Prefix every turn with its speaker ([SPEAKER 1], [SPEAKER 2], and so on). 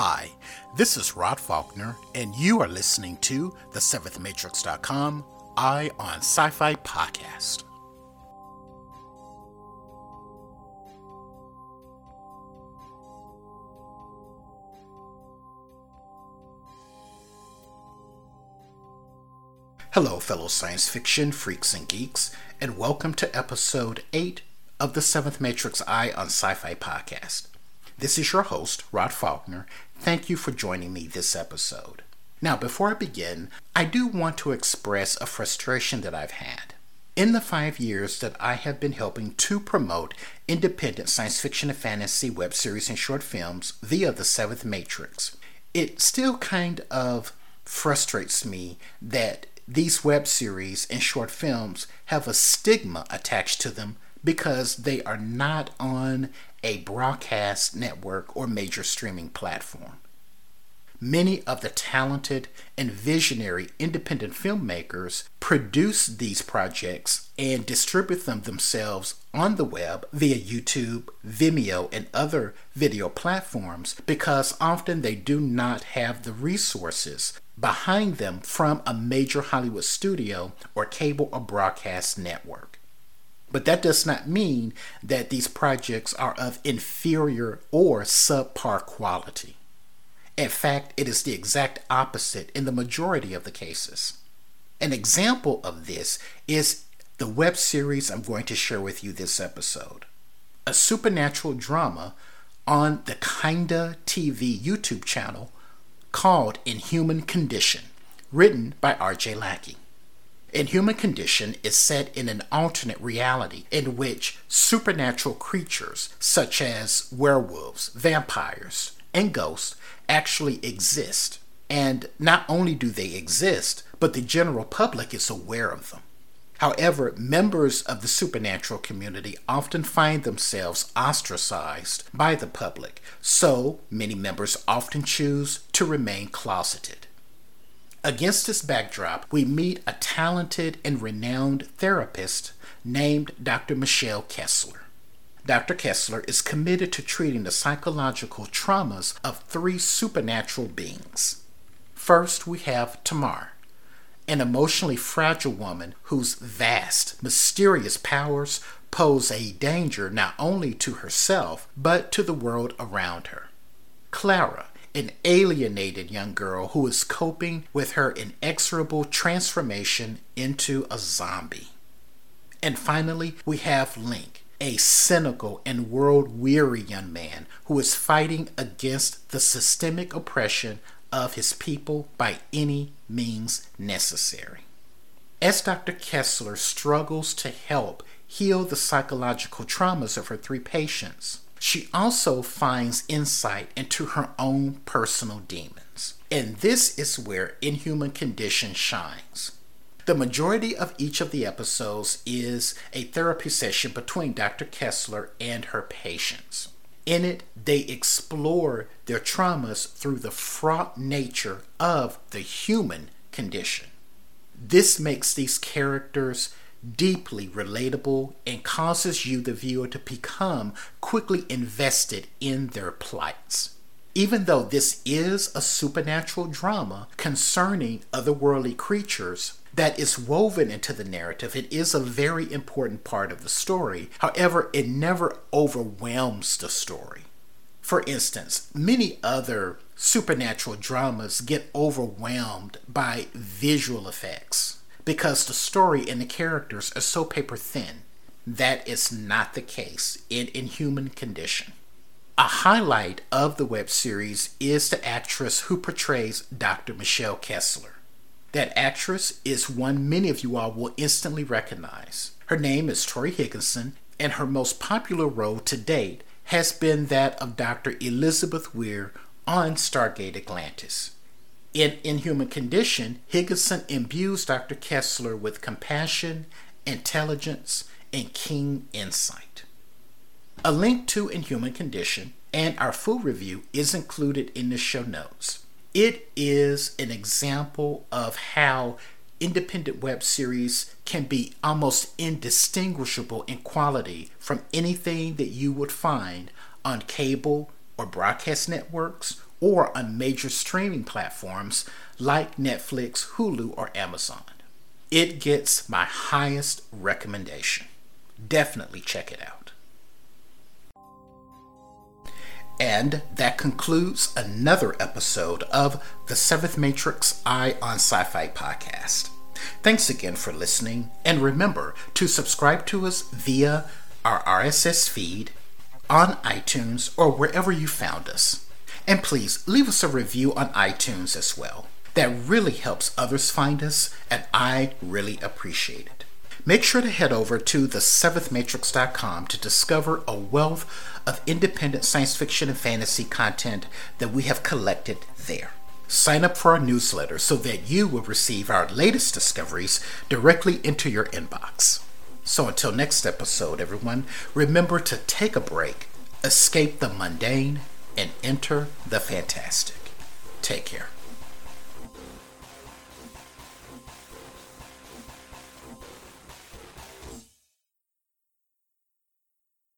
[SPEAKER 1] Hi, this is Rod Faulkner, and you are listening to the Seventh Matrix.com Eye on Sci Fi podcast. Hello, fellow science fiction freaks and geeks, and welcome to episode 8 of the Seventh Matrix Eye on Sci Fi podcast. This is your host, Rod Faulkner. Thank you for joining me this episode. Now, before I begin, I do want to express a frustration that I've had. In the five years that I have been helping to promote independent science fiction and fantasy web series and short films via the Seventh Matrix, it still kind of frustrates me that these web series and short films have a stigma attached to them because they are not on a broadcast network or major streaming platform. Many of the talented and visionary independent filmmakers produce these projects and distribute them themselves on the web via YouTube, Vimeo, and other video platforms because often they do not have the resources behind them from a major Hollywood studio or cable or broadcast network. But that does not mean that these projects are of inferior or subpar quality. In fact, it is the exact opposite in the majority of the cases. An example of this is the web series I'm going to share with you this episode. A supernatural drama on the Kinda TV YouTube channel called Inhuman Condition, written by R.J. Lackie. Inhuman Condition is set in an alternate reality in which supernatural creatures such as werewolves, vampires, and ghosts actually exist. And not only do they exist, but the general public is aware of them. However, members of the supernatural community often find themselves ostracized by the public, so many members often choose to remain closeted. Against this backdrop, we meet a talented and renowned therapist named Dr. Michelle Kessler. Dr. Kessler is committed to treating the psychological traumas of three supernatural beings. First, we have Tamar, an emotionally fragile woman whose vast, mysterious powers pose a danger not only to herself, but to the world around her. Clara, an alienated young girl who is coping with her inexorable transformation into a zombie. And finally, we have Link, a cynical and world weary young man who is fighting against the systemic oppression of his people by any means necessary. As Dr. Kessler struggles to help heal the psychological traumas of her three patients, she also finds insight into her own personal demons. And this is where Inhuman Condition shines. The majority of each of the episodes is a therapy session between Dr. Kessler and her patients. In it, they explore their traumas through the fraught nature of the human condition. This makes these characters deeply relatable and causes you, the viewer, to become quickly invested in their plights. Even though this is a supernatural drama concerning otherworldly creatures that is woven into the narrative, it is a very important part of the story. However, it never overwhelms the story. For instance, many other supernatural dramas get overwhelmed by visual effects because the story and the characters are so paper thin. That is not the case in Inhuman Condition. A highlight of the web series is the actress who portrays Dr. Michelle Kessler. That actress is one many of you all will instantly recognize. Her name is Tori Higginson, and her most popular role to date has been that of Dr. Elizabeth Weir on Stargate Atlantis. In Inhuman Condition, Higginson imbues Dr. Kessler with compassion, intelligence, and keen insight. A link to Inhuman Condition and our full review is included in the show notes. It is an example of how independent web series can be almost indistinguishable in quality from anything that you would find on cable or broadcast networks or on major streaming platforms like Netflix, Hulu, or Amazon. It gets my highest recommendation. Definitely check it out. And that concludes another episode of the Seventh Matrix Eye on Sci Fi podcast. Thanks again for listening, and remember to subscribe to us via our RSS feed on iTunes or wherever you found us. And please leave us a review on iTunes as well. That really helps others find us, and I really appreciate it. Make sure to head over to the7thmatrix.com to discover a wealth of independent science fiction and fantasy content that we have collected there. Sign up for our newsletter so that you will receive our latest discoveries directly into your inbox. So until next episode, everyone, remember to take a break, escape the mundane, and enter the fantastic. Take care.